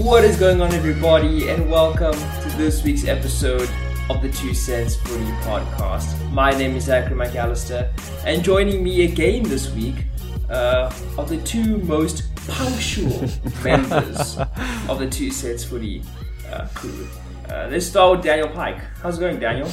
What is going on, everybody, and welcome to this week's episode of the Two Cents Footy podcast. My name is Zachary McAllister, and joining me again this week uh, are the two most punctual members of the Two Cents Footy uh, crew. Uh, let's start with Daniel Pike. How's it going, Daniel?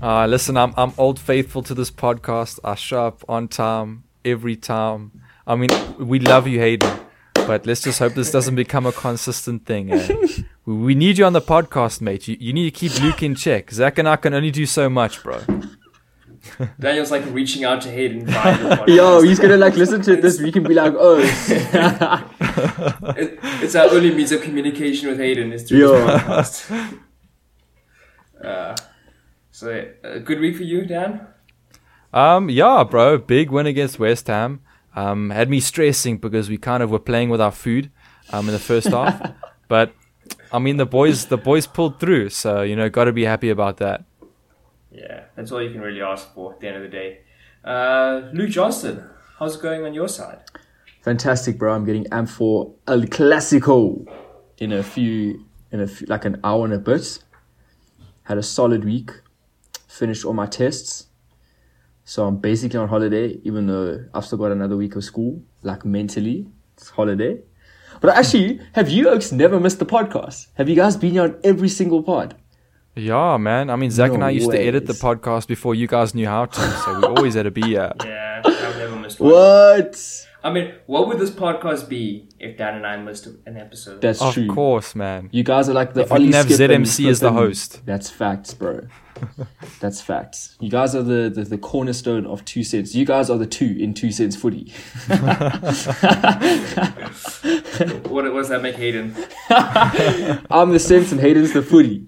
Uh, listen, I'm I'm old faithful to this podcast. I show up on time every time. I mean, we love you, Hayden, but let's just hope this doesn't become a consistent thing. Eh? we, we need you on the podcast, mate. You, you need to keep Luke in check. Zach and I can only do so much, bro. Daniel's like reaching out to Hayden via the podcast. Yo, he's gonna like listen to it this week and be like, oh, It- it's our only means of communication with Hayden is through Yo. this podcast. Uh, so, a good week for you, Dan? Um, yeah, bro, big win against West Ham. Um, had me stressing because we kind of were playing with our food, um, in the first half. But I mean, the boys, the boys pulled through, so you know, got to be happy about that. Yeah, that's all you can really ask for at the end of the day. Uh, Luke Johnston, how's it going on your side? fantastic, bro. I'm getting amped for El Clasico in a few, in a few, like an hour and a bit. Had a solid week. Finished all my tests. So I'm basically on holiday, even though I've still got another week of school. Like mentally, it's holiday. But actually, have you Oaks never missed the podcast? Have you guys been on every single pod? Yeah, man. I mean, Zach and I used to edit the podcast before you guys knew how to, so we always had to be here. Yeah, I've never missed one. What? I mean, what would this podcast be if Dan and I missed an episode? That's Of true. course, man. You guys are like the If we Ollie didn't have Skip and ZMC as the host. That's facts, bro. That's facts. You guys are the, the, the cornerstone of two cents. You guys are the two in two cents footy. what, what does that make Hayden? I'm the cents and Hayden's the footy.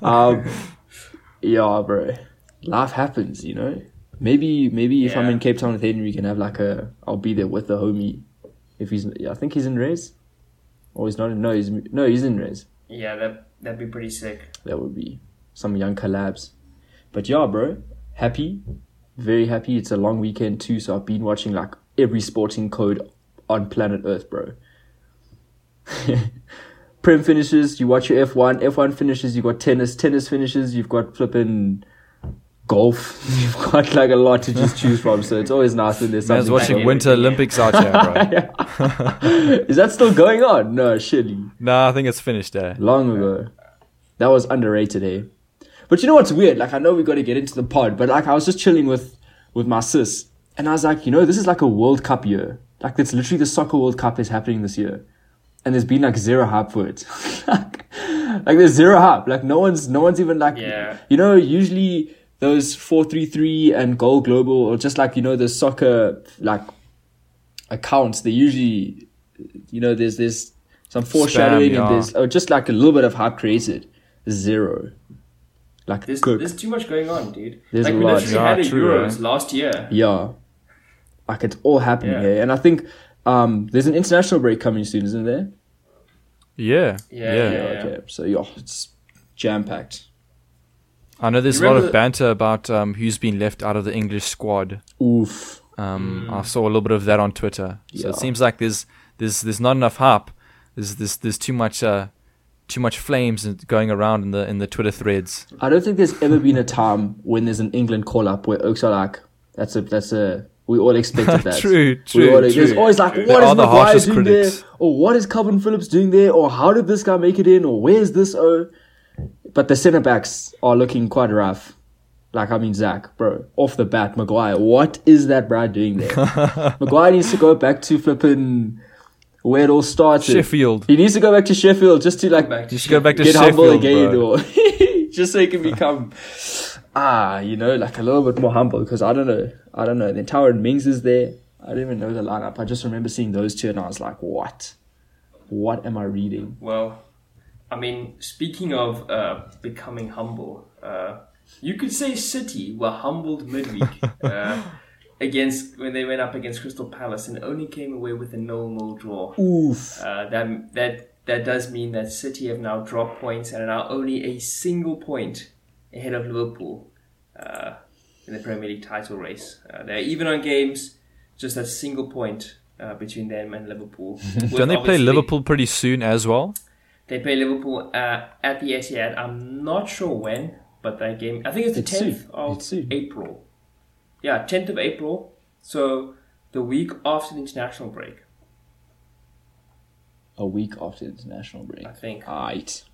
Um, yeah, bro. Life happens, you know. Maybe maybe if I'm in Cape Town with Hayden, we can have like a. I'll be there with the homie. If he's, yeah, I think he's in Res. Or he's not. in- No, he's no, he's in Res. Yeah, that, that'd be pretty sick. that would be some young collabs. But yeah, bro, happy, very happy. It's a long weekend too, so I've been watching like every sporting code on planet Earth, bro. Prem finishes, you watch your F1. F1 finishes, you got tennis. Tennis finishes, you've got flipping golf. You've got like a lot to just choose from. So it's always nice when there's Man's something. watching like Winter everything, Olympics out here, bro. Is that still going on? No, surely. No, I think it's finished there. long ago. That was underrated, eh? But you know what's weird? Like I know we got to get into the pod, but like I was just chilling with with my sis, and I was like, you know, this is like a World Cup year. Like it's literally the soccer World Cup is happening this year, and there's been like zero hype for it. like, like there's zero hype. Like no one's no one's even like Yeah. you know usually those four three three and goal global or just like you know the soccer like accounts they usually you know there's there's some foreshadowing yeah. and there's oh, just like a little bit of hype created zero like There's, good there's too much going on, dude. There's like, a we lot. literally Yeah, had a true, Euros eh? last year. yeah like it's all happening Yeah. here and i think um there's an international break coming soon isn't there Yeah, Yeah, yeah. yeah. okay so yeah it's jam-packed I know there's a lot of banter about um, who's been left out of the English squad. oof Um, I saw a little bit of that on Twitter. So Yeah. it seems like there's there's there's not enough hype. There's there's there's too much uh too much flames going around in the in the Twitter threads. i don't think there's ever been a time when there's an england call-up where oaks are like that's a that's a we all expected that True, true, all, There's always like, True. what They is are the Maguire harshest doing critics. there? Or what is Kalvin Phillips doing there? Or how did this guy make it in? Or where's this? Oh, but the centre backs are looking quite rough. Like I mean, Zach, bro, off the bat, Maguire, what is that Brad doing there? Maguire needs to go back to flipping where it all started. Sheffield. He needs to go back to Sheffield just to like Back to You should go back to get Sheffield, humble again, bro. or just so he can become ah, you know, like a little bit more humble. Because I don't know, I don't know. Then Tower and Mings is there. I don't even know the lineup. I just remember seeing those two, and I was like, what? What am I reading? Well, I mean, speaking of uh, becoming humble, uh, you could say City were humbled midweek uh, against when they went up against Crystal Palace and only came away with a nil-nil draw. Oof. Uh, that that that does mean that City have now dropped points and are now only a single point ahead of Liverpool uh, in the Premier League title race. Uh, they're even on games, just a single point uh, between them and Liverpool. Don't they play Liverpool pretty soon as well? They play Liverpool uh, at the Etihad. I'm not sure when, but that game. I think it's the It's soon. tenth of April. Yeah, tenth of April. So the week after the international break, A week after the international break. I think. Alright.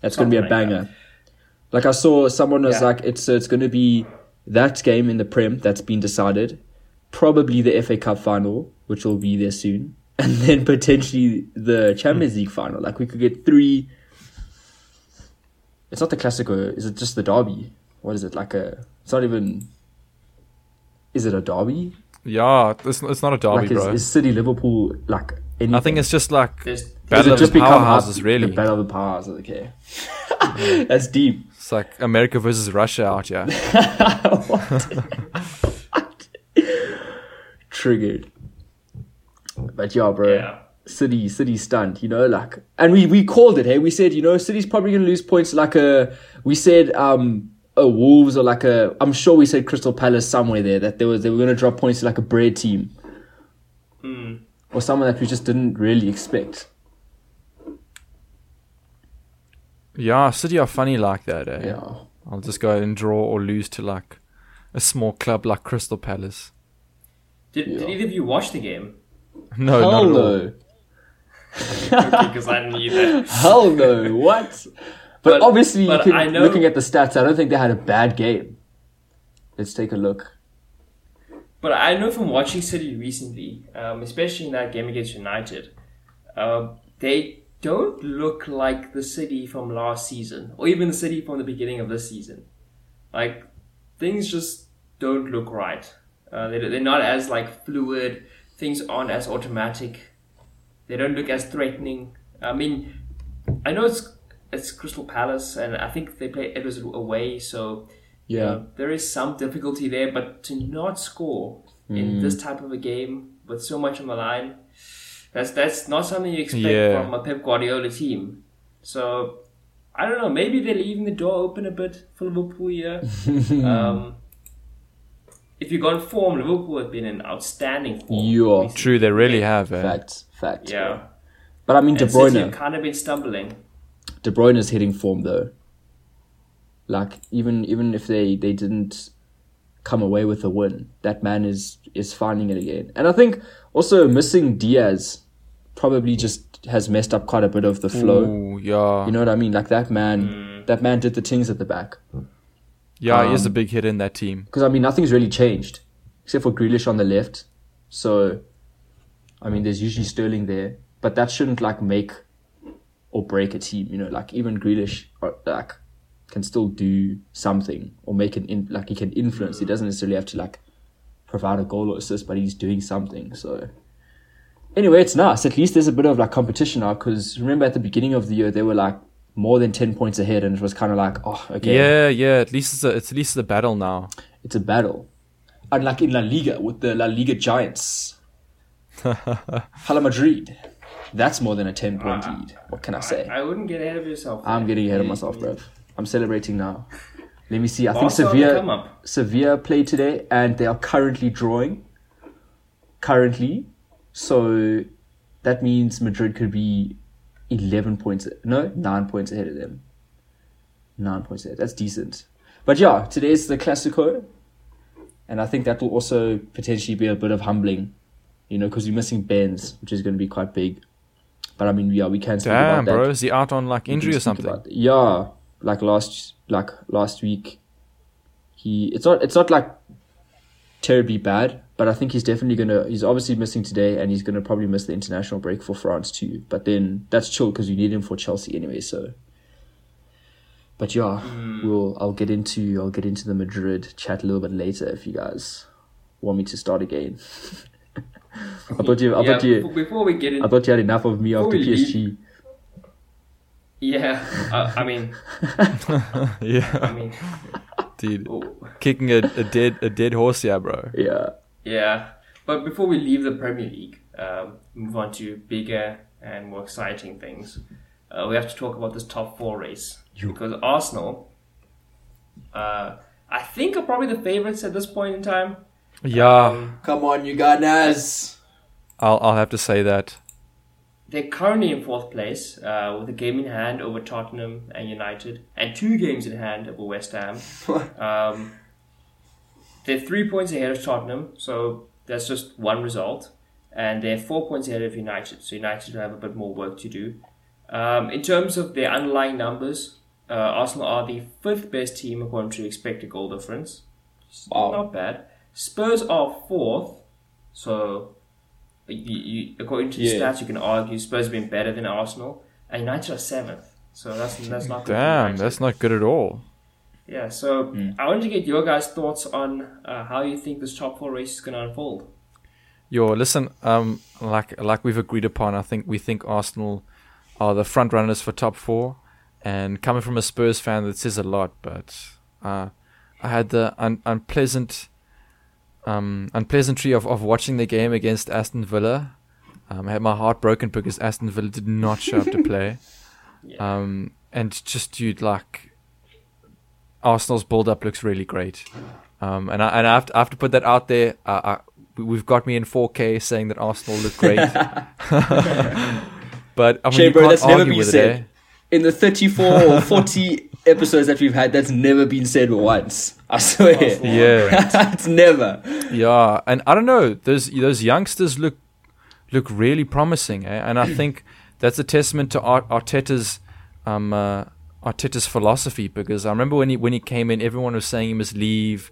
That's gonna be a banger. Like I saw someone was Yeah. like, it's so it's gonna be that game in the Prem that's been decided, probably the FA Cup final, which will be there soon, and then potentially the Champions League final. Like we could get three. It's not the Classico. Is it just the derby? What is it like a? It's not even. Is it a derby? Yeah, it's, it's not a derby, like is, bro. is City Liverpool like? Anything? I think it's just like There's battle it of just the become powerhouses, up- really. the battle of the powerhouses? Okay, that's deep. It's like America versus Russia out here. Triggered. But yeah, bro. yeah. City, City stunned, you know, like, and we, we called it, hey, we said, you know, City's probably going to lose points like a, we said, um, a Wolves or like a, I'm sure we said Crystal Palace somewhere there that there was, they were going to drop points to like a bread team Mm. or someone that we just didn't really expect. Yeah, City are funny like that. Eh? Yeah. I'll just go and draw or lose to like a small club like Crystal Palace. Did, did either of you watch the game? No, Hell not at all. no. Because I knew that. Hell no. What? But, But- obviously, but you can, I know- looking at the stats, I don't think they had a bad game. Let's take a look. But I know from watching City recently, um, especially in that game against United, uh, they don't look like the City from last season, or even the City from the beginning of this season. Like things just don't look right. Uh, they, they're not as like fluid. Things aren't as automatic. They don't look as threatening. I mean, I know it's it's Crystal Palace, and I think they play it was away, so Yeah. there is some difficulty there, but to not score in Mm. this type of a game with so much on the line, that's that's not something you expect Yeah. from a Pep Guardiola team. So I don't know. Maybe they're leaving the door open a bit for Liverpool here. um, if you go gone form, Liverpool have been in outstanding form. You are recently. True, they really have. Eh? Fact. Fact. Yeah. But I mean, De And City Bruyne. have kind of been stumbling. De Bruyne is hitting form though. Like even even if they they didn't come away with a win, that man is is finding it again. And I think also missing Dias probably just has messed up quite a bit of the flow. Ooh, yeah. You know what I mean? Like that man, that man did the things at the back. Yeah, he is a um, big hit in that team. Because I mean, nothing's really changed except for Grealish on the left. So, I mean, there's usually Sterling there, but that shouldn't like make or break a team. You know, like even Grealish, or, like can still do something or make an in, like he can influence. He doesn't necessarily have to like provide a goal or assist, but he's doing something. So. Anyway, it's nice. At least there's a bit of like competition now. Because remember at the beginning of the year they were like more than ten points ahead, and it was kind of like, oh, okay, Yeah, yeah. At least it's a, it's at least a battle now. it's a battle. Unlike in La Liga with the La Liga giants. Hala Madrid. That's more than a 10 point Ah. lead. What can I say? I, I wouldn't get ahead of yourself. I'm getting ahead of myself, you- bro. I'm celebrating now. Let me see. I think Barca on Sevilla. Sevilla played today and they are currently drawing. Currently. So that means Madrid could be 11 points. No, 9 points ahead of them. 9 points ahead. That's decent. But yeah, today's the Classico. And I think that will also potentially be a bit of humbling, you know, because we're missing Benz, which is going to be quite big. But I mean, yeah, we can speak Damn, bro. Is he out on like injury or something? yeah, like last like last week, he it's not it's not like terribly bad, but I think he's definitely gonna he's obviously missing today, and he's gonna probably miss the international break for France too. But then that's chill because you need him for Chelsea anyway. So, but yeah, Hmm. we'll I'll get into I'll get into the Madrid chat a little bit later if you guys want me to start again. I thought you I Yeah, thought you before- before we get in, I thought you had enough of me Before after we leave- PSG. yeah, uh, I mean, yeah, I mean, dude. oh, Kicking a, a dead a dead horse, yeah, bro. Yeah. yeah. But before we leave the Premier League, um, move on to bigger and more exciting things. Uh, we have to talk about this top four race you. because Arsenal, uh, I think, are probably the favorites at this point in time. Yeah, Um, Come on, you Gunners. I'll I'll have to say that. They're currently in fourth place uh, with a game in hand over Tottenham and United, and two games in hand over West Ham. um, they're three points ahead of Tottenham, so that's just one result, and they're four points ahead of United. So United have a bit more work to do. Um, in terms of their underlying numbers, uh, Arsenal are the fifth best team according to expected goal difference. Wow. Not bad. Spurs are fourth, so you, you, according to the Yeah. stats, you can argue Spurs have been better than Arsenal, and United are seventh. So that's that's not good Damn, that's not good at all. yeah. So I wanted to get your guys' thoughts on uh, how you think this top four race is going to unfold. Yo, listen, um, like like we've agreed upon, I think we think Arsenal are the front runners for top four, and coming from a Spurs fan, that says a lot. But uh, I had the un- unpleasant, um, unpleasantry of, of watching the game against Aston Villa. Um, I had my heart broken because Aston Villa did not show up to play. Yeah. Um, and just dude, like Arsenal's build up looks really great. Um, and I and I have to, I have to put that out there. Uh, I, we've got me in 4K saying that Arsenal look great. but I mean, Shame, bro, that's never been said. it. Eh? In the 34 or 40 episodes that we've had, that's never been said once. I swear. Yeah. it's never. Yeah, and I don't know. Those those youngsters look look really promising, eh? and I think that's a testament to Ar- Arteta's um, uh, Arteta's philosophy. Because I remember when he when he came in, everyone was saying he must leave.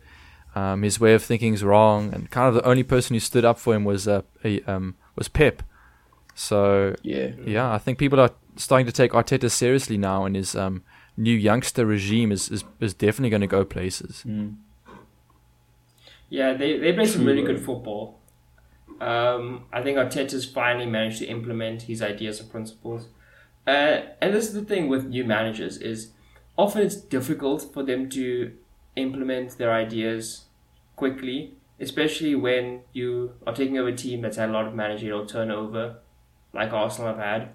Um, his way of thinking is wrong, and kind of the only person who stood up for him was uh, a, um, was Pep. So Yeah. yeah, I think people are starting to take Arteta seriously now, and his um, new youngster regime is is, is definitely going to go places. Yeah, they, they play some really good football. Um, I think Arteta's finally managed to implement his ideas and principles. Uh, and this is the thing with new managers is often it's difficult for them to implement their ideas quickly, especially when you are taking over a team that's had a lot of managerial turnover, like Arsenal have had.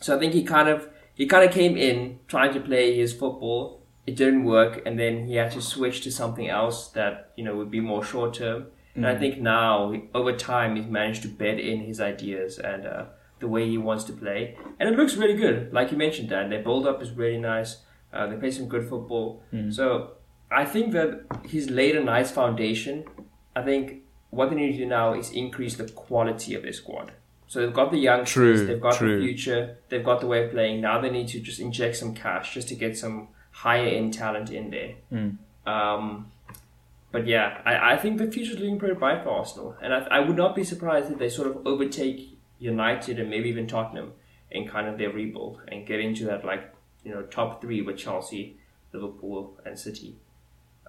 So I think he kind of he kind of came in trying to play his football. It didn't work, and then he had to switch to something else that you know would be more short term. And I think now, over time, he's managed to bed in his ideas and uh, the way he wants to play, and it looks really good. Like you mentioned, Dan, their build up is really nice. Uh, they play some good football. So I think that he's laid a nice foundation. I think what they need to do now is increase the quality of their squad. So they've got the youngsters, True, they've got true. the future, they've got the way of playing. Now they need to just inject some cash just to get some higher end talent in there. Um, but yeah, I, I think the future is looking pretty bright for Arsenal, and I, I would not be surprised if they sort of overtake United and maybe even Tottenham in kind of their rebuild and get into that like you know top three with Chelsea, Liverpool, and City.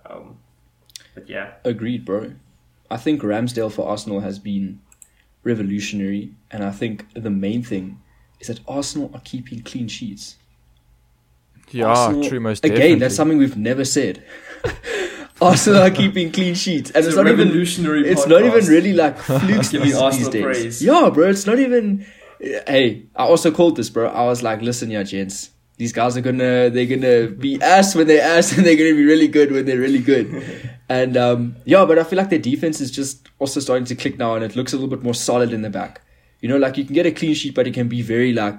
Um, but yeah, Agreed, bro. I think Ramsdale for Arsenal has been revolutionary, and I think the main thing is that Arsenal are keeping clean sheets. Yeah, Arsenal- true. Most again, definitely. that's something we've never said. Arsenal are keeping clean sheets, and it's, It's not a even. revolutionary It's not even really like flukes these, Arsenal these days. praise. Yeah, bro, it's not even. Hey, I also called this, bro. I was like, listen, yeah, gents, these guys are gonna they're gonna be ass when they're ass, and they're gonna be really good when they're really good. and um, yeah, but I feel like their defense is just also starting to click now, and it looks a little bit more solid in the back. You know, like you can get a clean sheet, but it can be very like.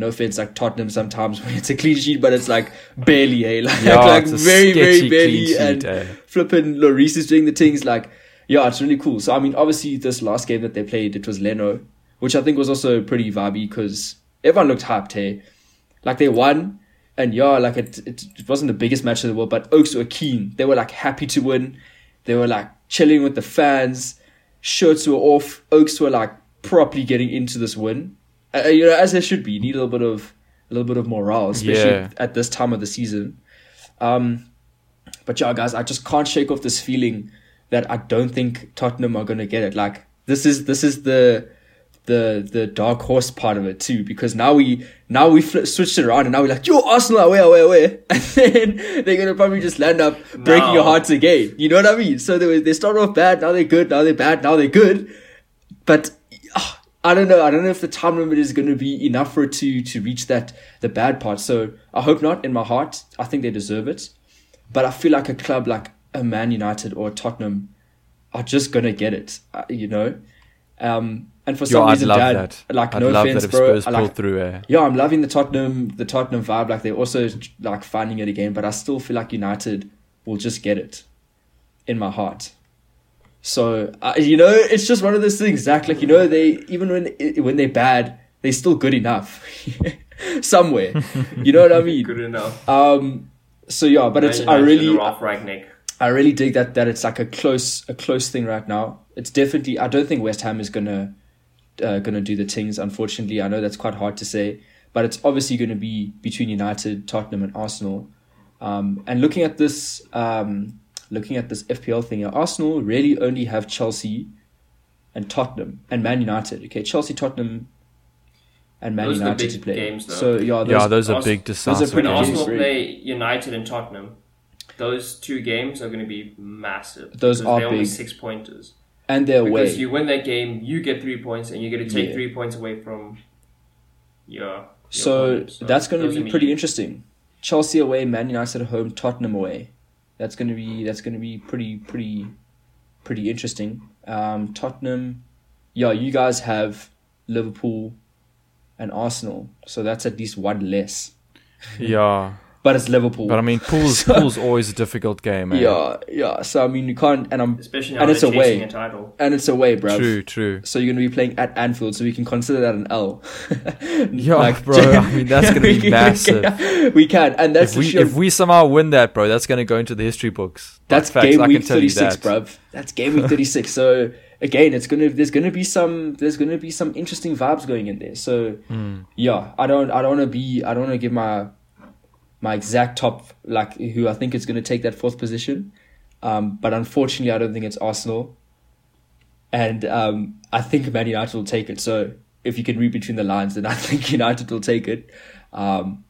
No offense, like Tottenham sometimes when it's a clean sheet, but it's like barely, eh? Like, Yeah, like a very, very barely. sheet, and eh? flipping Lloris is doing the things like, yeah, it's really cool. So I mean, obviously this last game that they played, it was Leno, which I think was also pretty vibey because everyone looked hyped. Hey, like they won, and yeah, like it, it, it wasn't the biggest match of the world, but Oaks were keen. They were like happy to win. They were like chilling with the fans. Shirts were off. Oaks were like properly getting into this win. Uh, you know, as they should be. You need a little bit of a little bit of morale, especially Yeah. at this time of the season. Um, but yeah, guys, I just can't shake off this feeling that I don't think Tottenham are gonna get it. Like this is this is the the the dark horse part of it too, because now we now we fl- switched it around and now we're like, yo, Arsenal, away, away, away, and then they're gonna probably just land up breaking No. your hearts again. You know what I mean? So they they start off bad, now they're good, now they're bad, now they're good, but. ah, I don't know. I don't know if the time limit is going to be enough for it to to reach that the bad part. So I hope not. In my heart, I think they deserve it. But I feel like a club like a Man United or Tottenham are just gonna get it, uh, you know. Um, And for Yo, some I'd reason, love Dad, that. like I'd no love offense, that if bro, Spurs I like, through. Eh? yeah, I'm loving the Tottenham, the Tottenham vibe. Like they're also like finding it again, but I still feel like United will just get it in my heart. So uh, you know, it's just one of those things, Zach. Like you know, they even when when they're bad, they're still good enough somewhere. you know what I mean? Good enough. Um. So yeah, but it's I really Ralf Rangnick. I really dig that that it's like a close a close thing right now. It's definitely I don't think West Ham is gonna uh, gonna do the things. Unfortunately, I know that's quite hard to say, but it's obviously going to be between United, Tottenham, and Arsenal. Um, and looking at this, um, looking at this FPL thing, here, Arsenal really only have Chelsea and Tottenham and Man United. Okay, Chelsea, Tottenham, and Man Those are the United big to play. games, though. so yeah, those, yeah, those are Ars- big those are decisive When games. Arsenal really. play United and Tottenham, those two games are going to be massive. Those are they're only big. six pointers. And they're away. Because you win that game, you get three points, and you're going to take Yeah. three points away from your. your So. So that's going to be pretty huge. interesting. Chelsea away, Man United at home, Tottenham away. That's going to be that's going to be pretty pretty pretty interesting. Um, Tottenham, yeah, you guys have Liverpool and Arsenal, so that's at least one less. Yeah, But it's Liverpool. but I mean, pool's So- pool's always a difficult game. Eh? yeah, yeah. So I mean, you can't, and I'm Especially now and they're it's away. chasing a title. and it's away, bro. True, true. So you're going to be playing at Anfield, so we can consider that an L. Yeah, bro, I mean, that's gonna be we can- massive. We can, and that's If we, the if we somehow win that, bro, that's going to go into the history books. That's Facts, game I week can tell you 36, that. bruv. That's game week 36. so again, it's gonna there's gonna be some there's gonna be some interesting vibes going in there. So Hmm. yeah, I don't I don't want to be I don't want to give my my exact top like who I think is gonna take that fourth position. Um, but unfortunately, I don't think it's Arsenal, and um, I think Man United will take it. So if you can read between the lines, then I think United will take it. Um,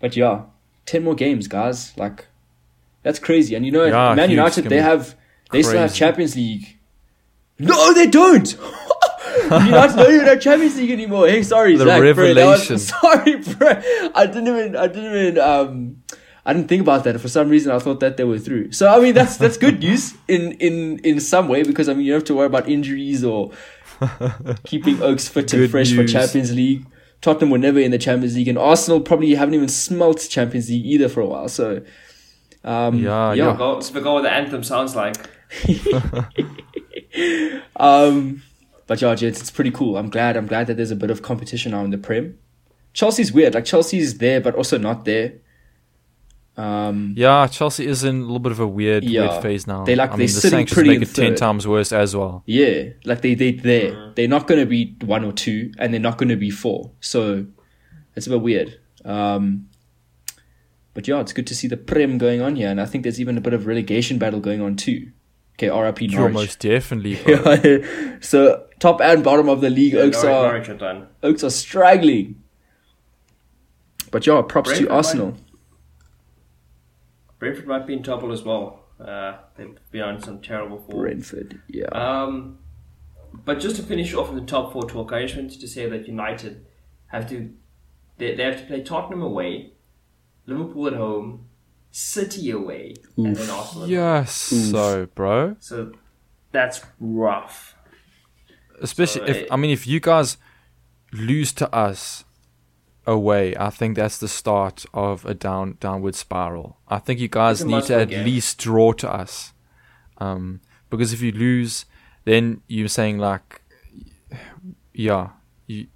but yeah, ten more games, guys. Like that's crazy. And you know, Yeah, Man. United they have they still have. Champions League. No, they don't. United don't even have Champions League anymore. Hey, sorry, The Zach, bro, that was- sorry, bro. I didn't even. I didn't even. Um, I didn't think about that. For some reason, I thought that they were through. So I mean, that's that's good news in in in some way because I mean you don't have to worry about injuries or keeping Oaks fit and fresh news. for Champions League. Tottenham were never in the Champions League, and Arsenal probably haven't even smelt Champions League either for a while. So, um, Yeah, yeah. yeah. Forgot, forgot what the anthem sounds like. Um, but yeah, Jets, it's pretty cool. I'm glad. I'm glad that there's a bit of competition now in the Prem. Chelsea's weird. Like Chelsea's there, but also not there. Um, Yeah, Chelsea is in a little bit of a weird, Yeah. weird phase now. They like- I they're mean, the sitting sanctions pretty make in it ten times worse as well. yeah, like they they there. They're not going to be one or two, and they're not going to be four. So it's a bit weird. Um, but yeah, it's good to see the Prem going on here, and I think there's even a bit of relegation battle going on too. Okay, RIP Sure, Norwich. most definitely. Yeah, so top and bottom of the league, Oaks Norwich, are Norwich are done. Oaks are straggling. But yeah, props Brentford to Arsenal. Brentford might be in trouble as well. Uh, they've been on some terrible form. Brentford, yeah. Um, but just to finish off with the top four talk, I just wanted to say that United have to they, they have to play Tottenham away, Liverpool at home, City away, and then Arsenal. at home. yes, so bro. So that's rough. Especially So, if uh, I mean, if you guys lose to us away, I think that's the start of a down downward spiral. I think you guys need to at game. least draw to us, um, because if you lose, then you're saying like, yeah, you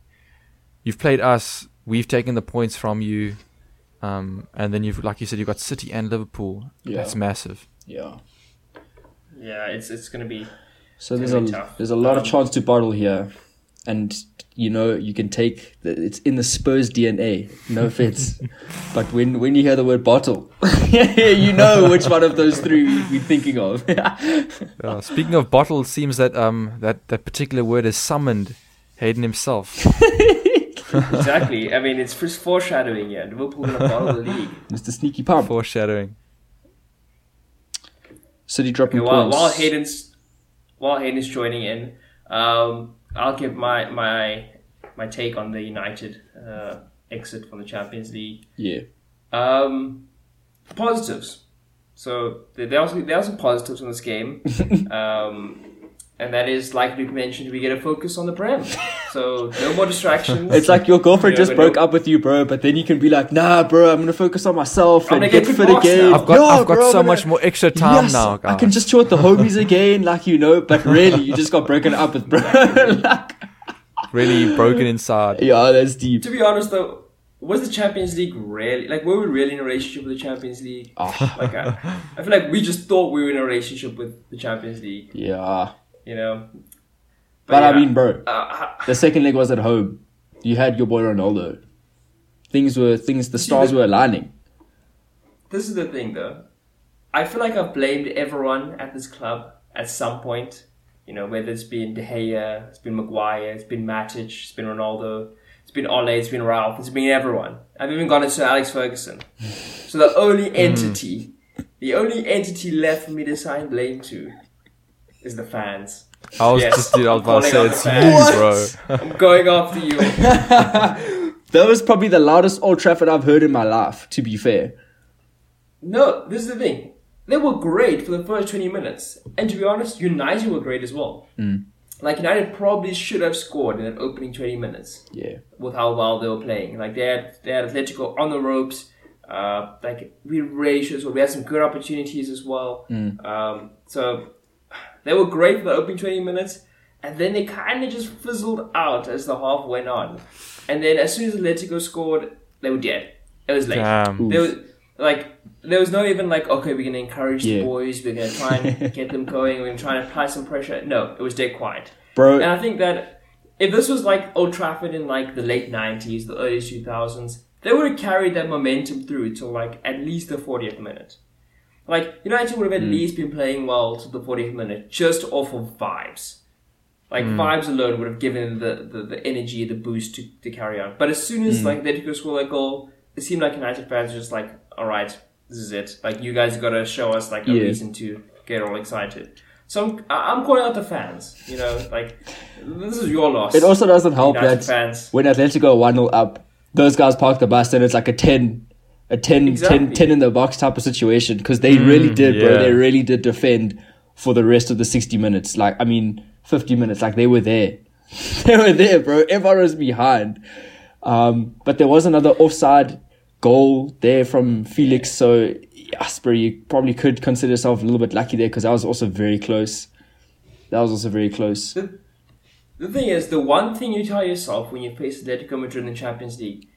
you've played us, we've taken the points from you, um, and then you've like you said, you've got City and Liverpool. Yeah. That's massive. yeah. Yeah, it's it's gonna be So there's a tough. there's a lot Um, of chance to bottle here, and you know you can take the, it's in the Spurs DNA. No offense, but when when you hear the word bottle, you know which one of those three we're thinking of. Uh, speaking of bottle, it seems that um that that particular word is summoned Hayden himself. Exactly. I mean, it's just foreshadowing Yeah, Liverpool gonna bottle the league. Mr. Sneaky Pump, Foreshadowing. City dropping Okay, while, points. while Hayden's while Hayden's joining in, um, I'll give my my my take on the United uh, exit from the Champions League. yeah, Um, positives. So there there are some, there are some positives in this game. um, and that is like Luke mentioned, we get a focus on the prem. So no more distractions. It's like your girlfriend Yeah, just broke no- up with you, bro. But then you can be like, nah, bro, I'm gonna focus on myself I'm and get get fit again. now. I've got Yo, I've got bro, so gonna- much more extra time Yes, now, Guys. I can just chill with the homies again, like you know. But really, you just got broken up with, bro. like, really broken inside. yeah, that's deep. to be honest though, was the Champions League really like were we really in a relationship with the Champions League? Oh, Like I, I feel like we just thought we were in a relationship with the Champions League, yeah, you know. But I yeah, mean, bro, uh, the second leg was at home. You had your boy Ronaldo. Things were things. The stars were aligning. this is the thing though. I feel like I've blamed everyone at this club at some point. You know, whether it's been De Gea, it's been Maguire, it's been Matic, it's been Ronaldo, it's been Ole, it's been Ralf, it's been everyone. I've even gone into Alex Ferguson. So the only entity, the only entity left for me to assign blame to is the fans. I was Yes, just dude, I was about to say calling it's you, bro. I'm going after you. That was probably the loudest Old Trafford I've heard in my life. To be fair, No, this is the thing. They were great for the first 20 minutes. And to be honest, United were great as well. Like, United probably should have scored in that opening 20 minutes yeah, with how well they were playing. Like, they had, they had Atletico on the ropes. Uh, like, we really should score. We had some good opportunities as well. Um, so, they were great for the opening 20 minutes. And then they kind of just fizzled out as the half went on. And then as soon as Atletico scored, they were dead. It was late. Damn. There was like there was no even like okay we're gonna encourage Yeah. the boys we're gonna try and get them going we're gonna try and apply some pressure no it was dead quiet bro. and I think that if this was like Old Trafford in like the late nineties the early two thousands they would have carried that momentum through to like at least the 40th minute like United would have at hmm. least been playing well to the 40th minute just off of vibes like hmm. vibes alone would have given the, the, the energy, the boost to, to carry on. But as soon as hmm. like Atletico score that goal, it seemed like United fans were just like, all right, this is it. Like you guys got to show us like a Yeah. reason to get all excited. So I'm, I'm calling out the fans. You know, like this is your loss. It also doesn't help United that fans. when Atletico are 1 0 up, those guys park the bus and it's like a 10, a 10, Exactly. 10, 10 in the box type of situation because they really did, bro. They really did defend for the rest of the 60 minutes. Like, I mean, 50 minutes. Like, they were there. they were there, bro. Everyone was behind. Um, but there was another offside goal there from Felix. So, yes, bro, you probably could consider yourself a little bit lucky there because that was also very close. That was also very close. The, the thing is, the one thing you tell yourself when you face Atletico Madrid in the Champions League,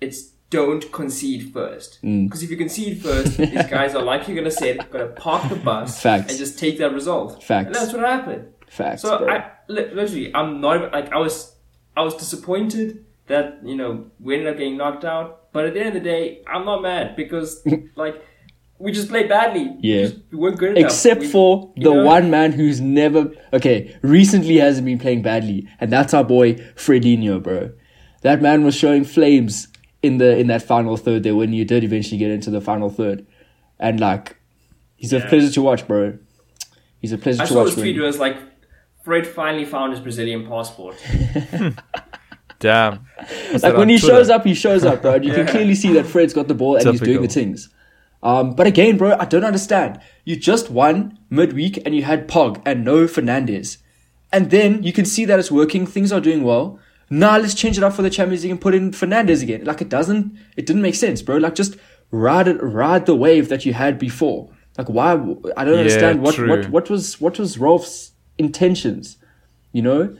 it's don't concede first. Mm. Because if you concede first, these guys are like you're gonna say, gonna park the bus Facts. and just take that result. Facts. And that's what happened. Facts, So bro. I literally, I'm not even, like I was, I was disappointed that you know we ended up getting knocked out. But at the end of the day, I'm not mad because like we just played badly. We Yeah. just- we weren't good enough. Except We- for the know? one man who's never okay, recently hasn't been playing badly, and that's our boy Fredinho, bro. That man was showing flames in the in that final third there when you did eventually get into the final third. And like he's a pleasure to watch, bro. He's a pleasure I to saw watch. this tweet man. where it was like, Fred finally found his Brazilian passport. Damn. What's Like when he Twitter? shows up, he shows up, bro. And you can clearly see that Fred's got the ball and he's doing the things. Um, but again, bro, I don't understand. You just won midweek and you had Pog and no Fernandes. And then you can see that it's working, things are doing well. Now let's change it up for the Champions League and put in Fernandes again. Like it doesn't, it didn't make sense, bro. Like just ride it, ride the wave that you had before. Like why? I don't Yeah, understand what, true. what, what was, what was Rolf's intentions? You know,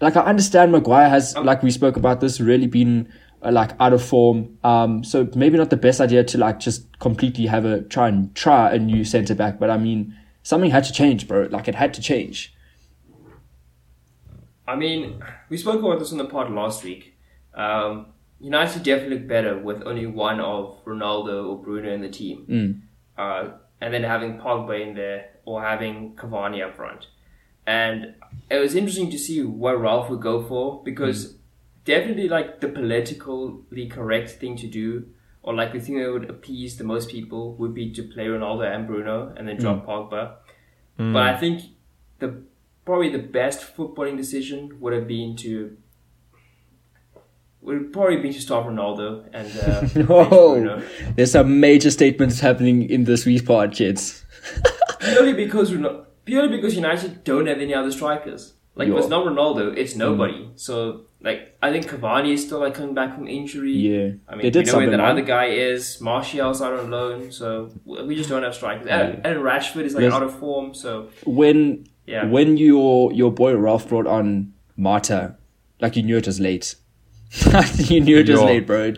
like I understand Maguire has, like we spoke about this, really been uh, like out of form. Um, so maybe not the best idea to like just completely have a try and try a new centre back. But I mean, something had to change, bro. Like it had to change. I mean, we spoke about this on the pod last week. Um, United definitely look better with only one of Ronaldo or Bruno in the team. Uh, and then having Pogba in there or having Cavani up front. And it was interesting to see what Ralf would go for because definitely like the politically correct thing to do or like the thing that would appease the most people would be to play Ronaldo and Bruno and then drop Pogba. But I think the probably the best footballing decision would have been to would probably been to stop Ronaldo and uh, Oh, there's some major statements happening in this week's pod, kids. Purely because purely because United don't have any other strikers. Like, Yeah. it's not Ronaldo, it's nobody. So, like, I think Cavani is still like coming back from injury. Yeah. I mean, They did we know where that other guy is. Martial's out on loan, so we just don't have strikers. And, and Rashford is like Yes. out of form, so When yeah. when your your boy Ralf brought on Mata, like you knew it was late. you knew it was Yo. late, bro.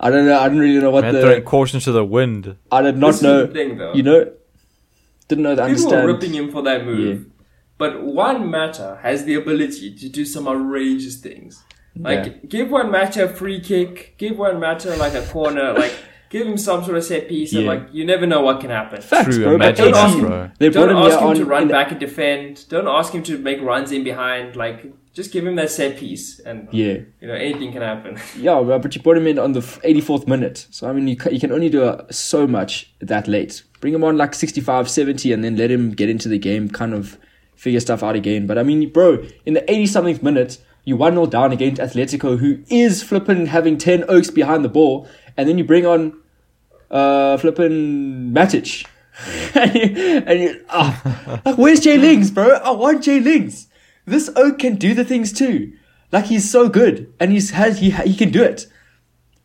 I don't know. I don't really know what Man, the. throwing caution to the wind. I did This not is know. the thing, though. You know, didn't know the People were ripping him for that move. But Juan Mata has the ability to do some outrageous things. Like Yeah. give Juan Mata a free kick, give Juan Mata like a corner, like give him some sort of set piece, and Yeah. like you never know what can happen. Facts, True, bro. But imagine they, that, team- bro. they brought Don't him ask here him on to run in the- back and defend. Don't ask him to make runs in behind. Like just give him that set piece, and Yeah, you know anything can happen. yeah, bro, but you brought him in on the 84th minute. So I mean, you ca- you can only do uh, so much that late. Bring him on like 65, 70, and then let him get into the game, kind of figure stuff out again. But I mean, bro, in the 80 something minute, you 1 0 down against Atletico, who is flipping having 10 oaks behind the ball, and then you bring on uh flipping Matic. and you, and you ah, like, where's Jay Lings, bro? I want Jay Lings. This oak can do the things too. Like he's so good, and he's has he he can do it.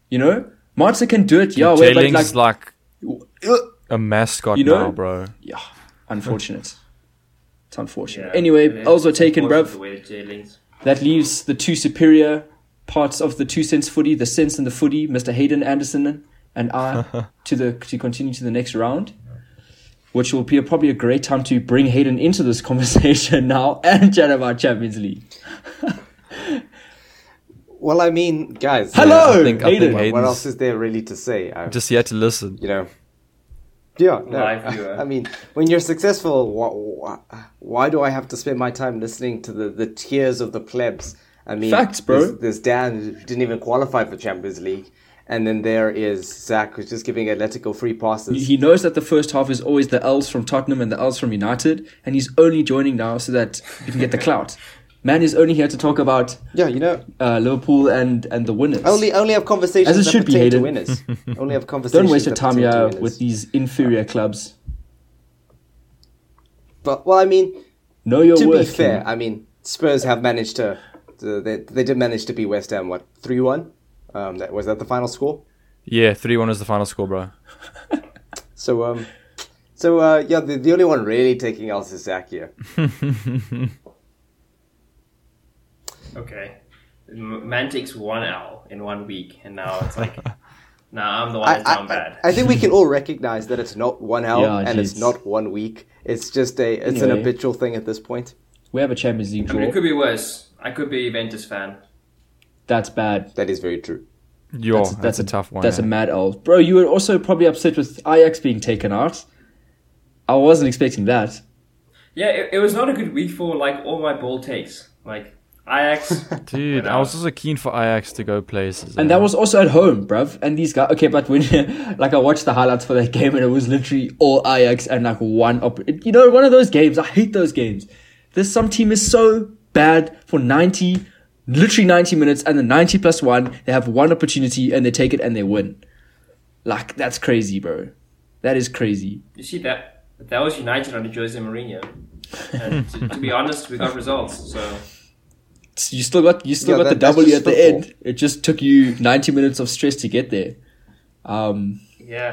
You know, Mata can do it. Yeah, Jay but Ling's is like uh, a mascot You know? now, bro. yeah, unfortunate. It's unfortunate. Yeah, anyway, it is. also taken, Unfortunate bruv. The way that Jay Lings- That leaves the two superior parts of the two cents footy, the sense and the footy, Mr. Hayden Anderson and I, to the to continue to the next round, which will be a, probably a great time to bring Hayden into this conversation now and chat about Champions League. Well, I mean, guys. Hello, I think- I think Hayden. What, what else is there really to say? I, Just yet to listen. you know. Yeah, no, Live viewer. I mean, when you're successful, why, why do I have to spend my time listening to the, the tears of the plebs? I mean, Facts, bro. There's, there's Dan who didn't even qualify for Champions League, and then there is Zach who's just giving Atletico free passes. He knows that the first half is always the L's from Tottenham and the L's from United, and he's only joining now so that he can get the clout. Man is only here to talk about yeah, you know, uh, Liverpool and, and the winners. only only have conversations As it that should be, to Hayden. winners. only have conversations. Don't waste your time here with these inferior clubs. But well, I mean, Know your to worth. be fair, King. I mean, Spurs have managed to, to they, they did manage to beat West Ham what three one. Um, that was that the final score. Yeah, 3 1 is the final score, bro. So um, so uh, yeah, the, the only one really taking else is Zach here. Okay, M- man takes one L in one week, and now it's like, now I'm the one I, that's down I, bad. I think we can all recognize that it's not one L Yeah, and it's not one week. It's just a it's an habitual thing at this point. we have a Champions League draw. I mean, it could be worse. I could be a Juventus fan. That's bad. That is very true. Yo, that's, a, tough one. That's a eh? mad L. Bro, you were also probably upset with Ajax being taken out. I wasn't expecting that. Yeah, it, it was not a good week for like all my ball takes. Like Ajax, Dude, I was also keen for Ajax to go places. And eh? that was also at home, bruv. And these guys, okay, but when, like, I watched the highlights for that game and it was literally all Ajax and like one, op- you know, one of those games. I hate those games. This, some team is so bad for 90, literally 90 minutes and the 90 plus one, they have one opportunity and they take it and they win. Like, that's crazy, bro. That is crazy. you see that that was United under Jose Mourinho. And to, to be honest, we got results. So You still got, you still Yeah, got that- the W at the football. end. It just took you 90 minutes of stress to get there. Um, yeah,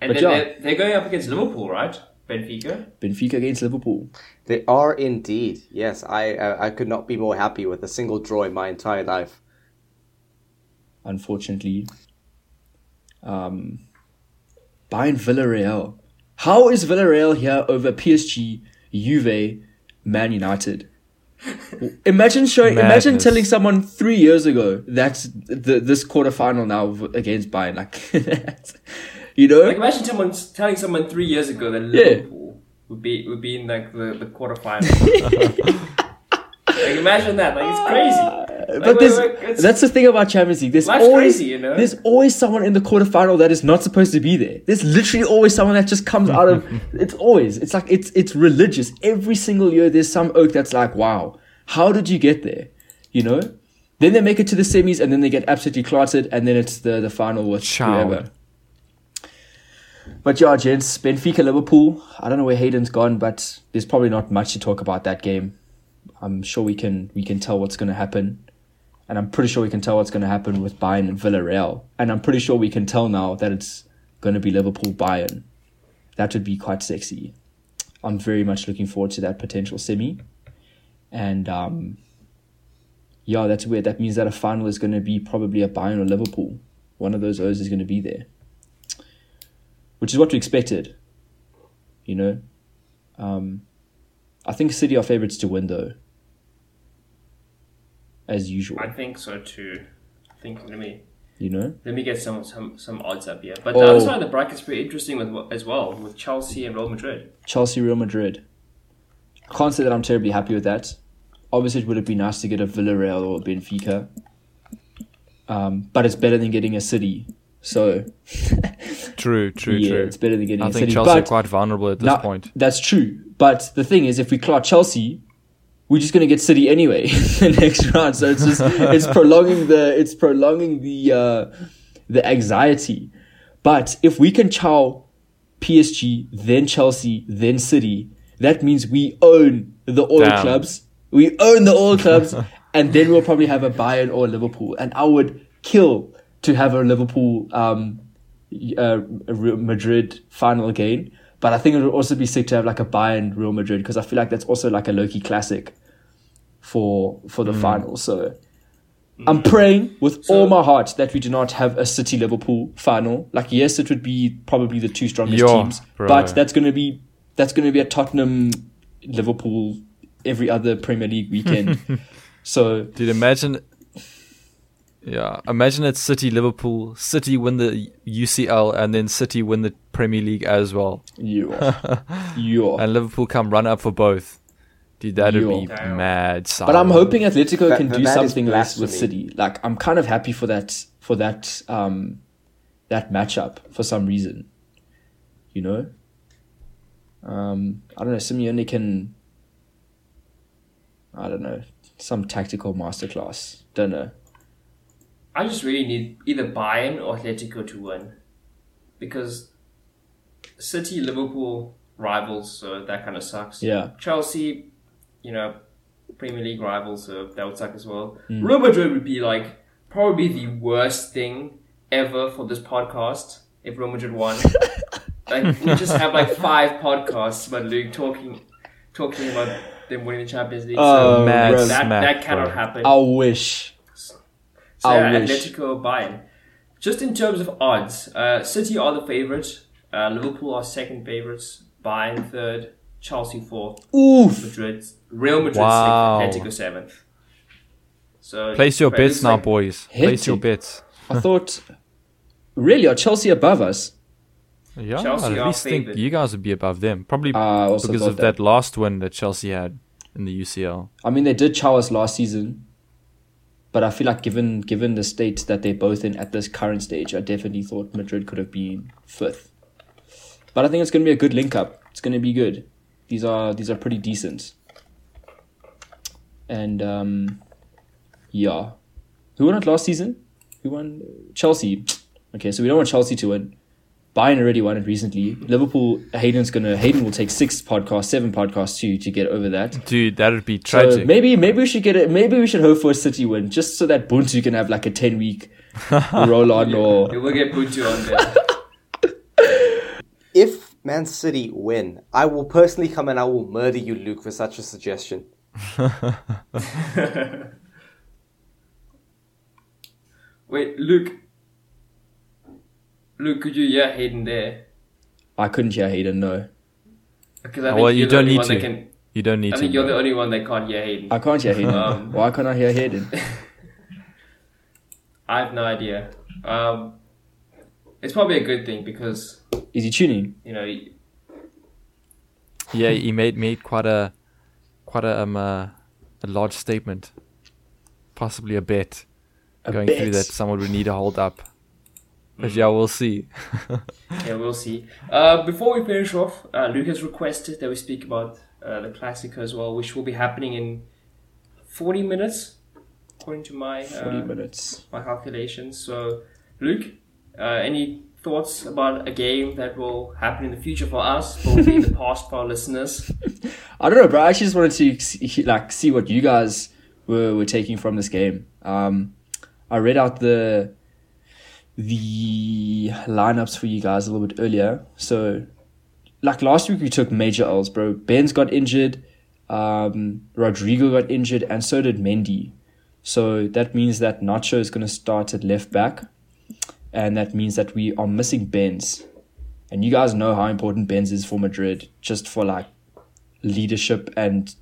and then yeah. they're, they're going up against Liverpool, right? Benfica. Benfica against Liverpool. They are indeed. Yes, I I, I could not be more happy with a single draw in my entire life. unfortunately. Um, Bayern Villarreal. How is Villarreal here over PSG, Juve, Man United? Imagine showing. Imagine telling someone three years ago that's the, this quarterfinal now against Bayern. Like, you know, Like imagine someone telling someone three years ago that Yeah. Liverpool would be would be in like the, the quarterfinal. like imagine that. Like it's crazy. Like, but wait, there's, wait, it's- that's the thing about Champions League. There's Life's always crazy, you know? there's always someone in the quarterfinal that is not supposed to be there. There's literally always someone that just comes out of. It's always. It's like it's it's religious. Every single year, there's some oak that's like, wow, how did you get there? You know. Then they make it to the semis, and then they get absolutely clotted, and then it's the the final with Ciao. whoever. But yeah, gents, Benfica Liverpool. I don't know where Hayden's gone, but there's probably not much to talk about that game. I'm sure we can we can tell what's going to happen, and I'm pretty sure we can tell what's going to happen with Bayern and Villarreal, and I'm pretty sure we can tell now that it's going to be Liverpool Bayern. That would be quite sexy. I'm very much looking forward to that potential semi, and um, yeah, that's weird. That means that a final is going to be probably a Bayern or Liverpool. One of those O's is going to be there, which is what we expected. You know, um, I think City are favourites to win though, as usual. I think so too. I think let me You know, let me get some some, some odds up here. But Oh. the other side of the bracket's pretty interesting with, as well with Chelsea and Real Madrid. Chelsea, Real Madrid. I can't say that I'm terribly happy with that. Obviously, it would have been nice to get a Villarreal or a Benfica, um, but it's better than getting a City. So True, true, yeah, true. it's better than getting I a think City. Chelsea but are quite vulnerable at this Now, point. That's true. But the thing is, if we clout Chelsea, we're just going to get City anyway the next round. So it's just it's prolonging the it's prolonging the uh, the anxiety. But if we can chow PSG, then Chelsea, then City, that means we own the all Damn. clubs. We own the all clubs, and then we'll probably have a Bayern or a Liverpool. And I would kill to have a Liverpool um, uh, Madrid final again. But I think it would also be sick to have like a Bayern Real Madrid because I feel like that's also like a Loki classic for for the mm. final. So mm. I'm praying with So- all my heart that we do not have a City Liverpool final. Like yes, it would be probably the two strongest teams, bro. but that's gonna be that's gonna be a Tottenham Liverpool every other Premier League weekend. so Dude, imagine. Yeah, imagine it's City, Liverpool, City win the UCL, and then City win the Premier League as well, you are, you are. and Liverpool come run up for both. Dude, that'd be Damn. mad. But I'm hoping Atletico That- can do something less with. City. Like I'm kind of happy for that for that um that matchup for some reason. You know? Um I don't know, Simeone can I don't know, some tactical masterclass. Don't know. I just really need either Bayern or Atletico to win because City, Liverpool rivals, so that kind of sucks. Yeah. Chelsea, you know, Premier League rivals, so that would suck as well. Hmm. Real Madrid would be like probably the worst thing ever for this podcast if Real Madrid won. like we just have like five podcasts about Luke talking talking about them winning the Champions League. Oh, so bro. that that cannot bro. happen. I wish. So I yeah. Atletico Bayern. Just in terms of odds, uh, City are the favourites. Uh, Liverpool are second favourites. Bayern third. Chelsea fourth. Oof. Madrid, Real Madrid Wow. sixth. Atletico seventh. So Place your bets now, like- boys. Place your bets. I thought really are Chelsea above us? Yeah, Chelsea I at are least think you guys would be above them. Probably I also because thought of that. last win that Chelsea had in the UCL. I mean, they did chow us last season, but I feel like given given the state that they're both in at this current stage, I definitely thought Madrid could have been fifth. But I think it's going to be a good link up. It's going to be good. These are these are pretty decent. And um, yeah, who won it last season? Who won? Chelsea. Okay, so we don't want Chelsea to win. Bayern already won it recently. Liverpool. Hayden's gonna. Hayden will take six podcasts, seven podcasts to to get over that. Dude, that would be So maybe maybe we should get it. Maybe we should hope for a City win, just so that Buntu can have like a ten week roll on. Yeah, Or we'll get Buntu on there. If Man City win, I will personally come and I will murder you, Luke, for such a suggestion. Wait, Luke. Luke, could you hear Hayden there? I couldn't hear Hayden. No, Because I Oh, think well, you're the don't only need one that to. Can, you don't need I to. think you're bro. the only one that can't hear Hayden. I can't hear Hayden. Um, Why can't I hear Hayden? I have no idea. Um, it's probably a good thing because Is he tuning? you know Yeah, he made made quite a quite a um uh, a large statement, possibly a bet A going bet. through that someone would need to hold up. But yeah, we'll see. Yeah, we'll see. Uh, before we finish off, uh, Luke has requested that we speak about uh, the Classico as well, which will be happening in 40 minutes, according to my Forty uh, minutes. my calculations. So, Luke, uh, any thoughts about a game that will happen in the future for us, but will be in the past for our listeners? I don't know, bro. I actually just wanted to see, like see what you guys were, were taking from this game. Um, I read out the the lineups for you guys a little bit earlier. So, like last week, we took major L's, bro. Ben's got injured, um, Rodrigo got injured, and so did Mendy. So that means that Nacho is going to start at left back, and that means that we are missing Benz. And you guys know how important Benz is for Madrid, just for like leadership and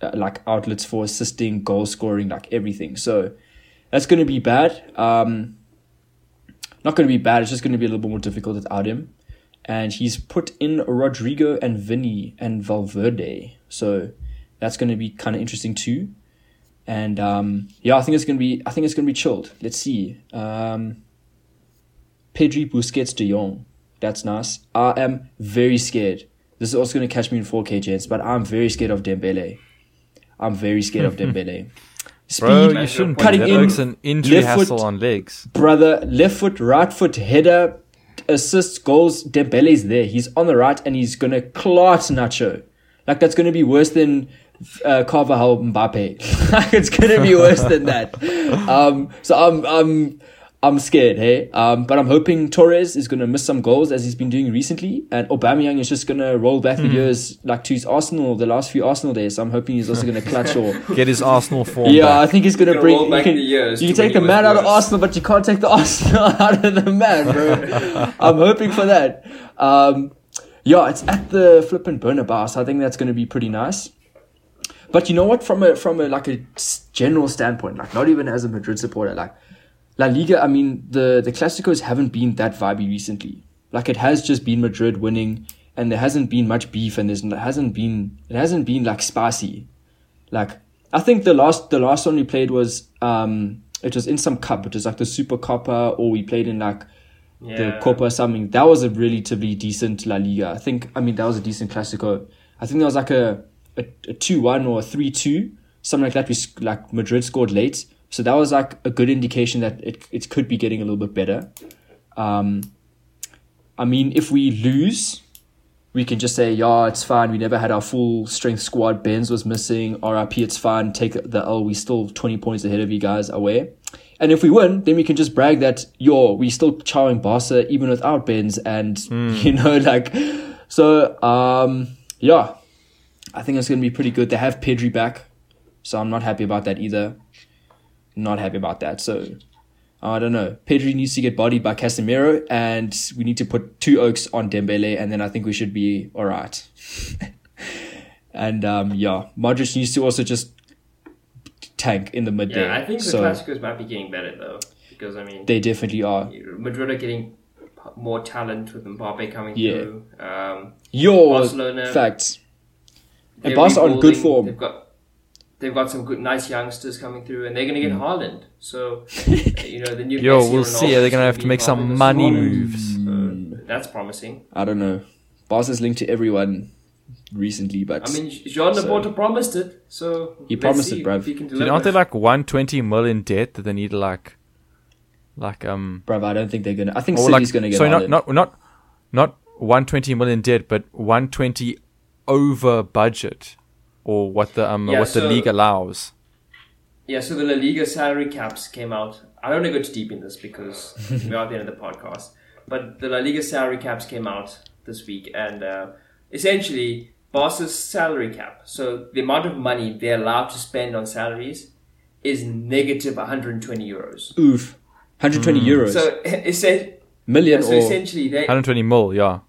uh, like outlets for assisting, goal scoring, like everything. So that's going to be bad. Um, not going to be bad. It's just going to be a little bit more difficult without him. And he's put in Rodrigo and Vinny and Valverde. So that's going to be kind of interesting too. And um, yeah, I think it's going to be. I think it's going to be chilled. Let's see. Um, Pedri, Busquets, De Jong. That's nice. I am very scared. This is also going to catch me in 4K, gents, but I'm very scared of Dembele. I'm very scared of Dembele. Speed, Bro, you shouldn't cutting that in, looks an injury left foot, hassle on legs. brother, left foot, right foot, header, assists, goals. Dembele's there. He's on the right and he's going to clot Nacho. Like, that's going to be worse than uh, Carvajal Mbappe. like, it's going to be worse than that. Um, so I'm, I'm, I'm scared, hey. Um, but I'm hoping Torres is going to miss some goals as he's been doing recently, and Aubameyang is just going to roll back the years like to his Arsenal, the last few Arsenal days. So I'm hoping he's also going to clutch or Get his Arsenal form yeah, I think he's going to Gonna bring. roll You back can, the years you can take the man was out of. Arsenal, but you can't take the Arsenal out of the man, bro. I'm hoping for that. Um, yeah, it's at the flippin' Bernabeu, so I think that's going to be pretty nice. But you know what? From a from a like a general standpoint, like not even as a Madrid supporter, like La Liga. I mean, the the Clásicos haven't been that vibey recently. Like it has just been Madrid winning, and there hasn't been much beef, and there's hasn't been it hasn't been like spicy. Like I think the last the last one we played was um it was in some cup, it was like the Super Copa, or we played in like the Yeah. Copa or something. That was a relatively decent La Liga. I think. I mean, that was a decent Clasico. I think there was like a a, a two one or a three two, something like that. We like Madrid scored late, so that was like a good indication that it it could be getting a little bit better. Um, I mean, if we lose, we can just say, yeah, it's fine. We never had our full strength squad. Benz was missing. RIP, it's fine. Take the L. We still 20 points ahead of you guys away. And if we win, then we can just brag that, yo, we still chowing Barca even without Benz. And, you know, like, so, um, yeah, I think it's going to be pretty good. They have Pedri back. So I'm not happy about that either. Not happy about that. So I don't know. Pedri needs to get bodied by Casemiro, and we need to put two oaks on Dembele, and then I think we should be all right. and um, yeah, Modric needs to also just tank in the mid there. Yeah, I think the so Classicos might be getting better though, because I mean, they definitely are. Madrid are getting more talent with Mbappe coming Yeah. through. Um, Your Barcelona- facts. And Barca on good form. They've got they've got some good, nice youngsters coming through, and they're going to get Mm. Haaland. So you know the new. Yo, Messi, we'll see. They're is gonna have to make involved some money squad. moves. So that's promising. I don't know. Barca's linked to everyone recently, but I mean, Joan So- Laporta promised it, so He let's promised see it, bruv. If he can Dude, deliver. aren't they like 120 mil in debt that they need like, like um, bruv, I don't think they're gonna. I think or City's like gonna get sorry, not not not not 120 million debt, but 120 over budget, or what the um Yeah, what the league allows. Yeah, so the La Liga salary caps came out. I don't want to go too deep in this because we're at the end of the podcast. But the La Liga salary caps came out this week, and uh, essentially, Barca's salary cap, so the amount of money they're allowed to spend on salaries, is negative 120 euros. Oof, 120 euros, So, essen- million so or essentially, they, 120 mil, yeah.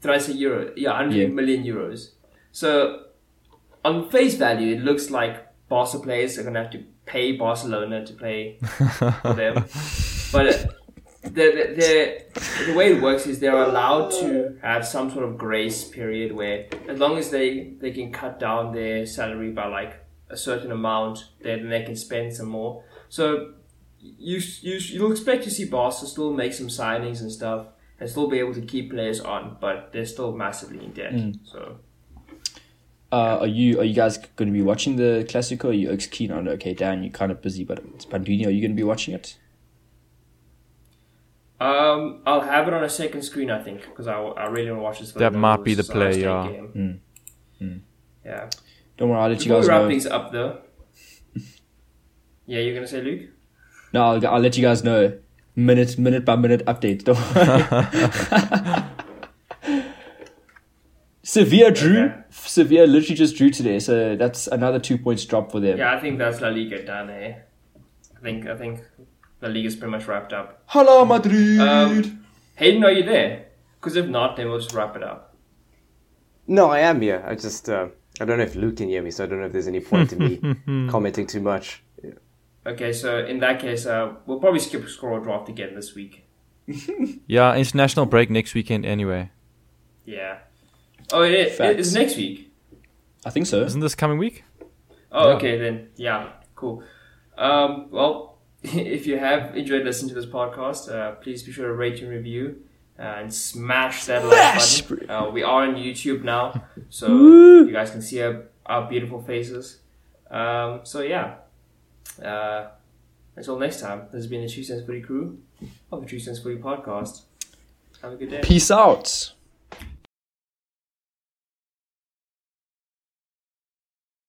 did I say euro? Yeah, 100 Yeah. million euros. So, on face value, it looks like Barca players are going to have to pay Barcelona to play for them. But uh, the, the, the, way it works is they're allowed to have some sort of grace period where, as long as they, they can cut down their salary by like a certain amount, then they can spend some more. So, you, you, you'll expect to see Barca still make some signings and stuff and still be able to keep players on, but they're still massively in debt. So Uh, are you are you guys going to be watching the Classico? Are you Oaks keen on? it? Okay, Dan, you're kind of busy, but it's Pandini. Are you going to be watching it? Um, I'll have it on a second screen, I think, because I, I really want to watch this. That the might be the play, State yeah. game. Yeah. Don't worry, I'll let you Before guys we wrap know. things up, though. Yeah, you're gonna say Luke? No, I'll, I'll let you guys know. Minute, minute by minute updates. Don't worry. Sevilla drew. Okay. Sevilla literally just drew today, so that's another two points drop for them. Yeah, I think that's La Liga done. Eh? I think I think La Liga's pretty much wrapped up. Hello, Madrid. Um, Hayden, are you there? Because if not, then we'll just wrap it up. No, I am here. I just uh, I don't know if Luke can hear me, so I don't know if there's any point in me commenting too much. Okay, so in that case, uh, we'll probably skip a score draft again this week. Yeah, international break next weekend anyway. Yeah. Oh, it is. Facts. It's next week. I think so. Isn't this coming week? Oh, Yeah. okay then. Yeah, cool. Um, well, if you have enjoyed listening to this podcast, uh, please be sure to rate and review uh, and smash that like button. Uh, we are on YouTube now, so you guys can see our, our beautiful faces. Um, so yeah. Uh, until next time, this has been the Two Cents Footy crew of the Two Cents Footy podcast. Have a good day. Peace out.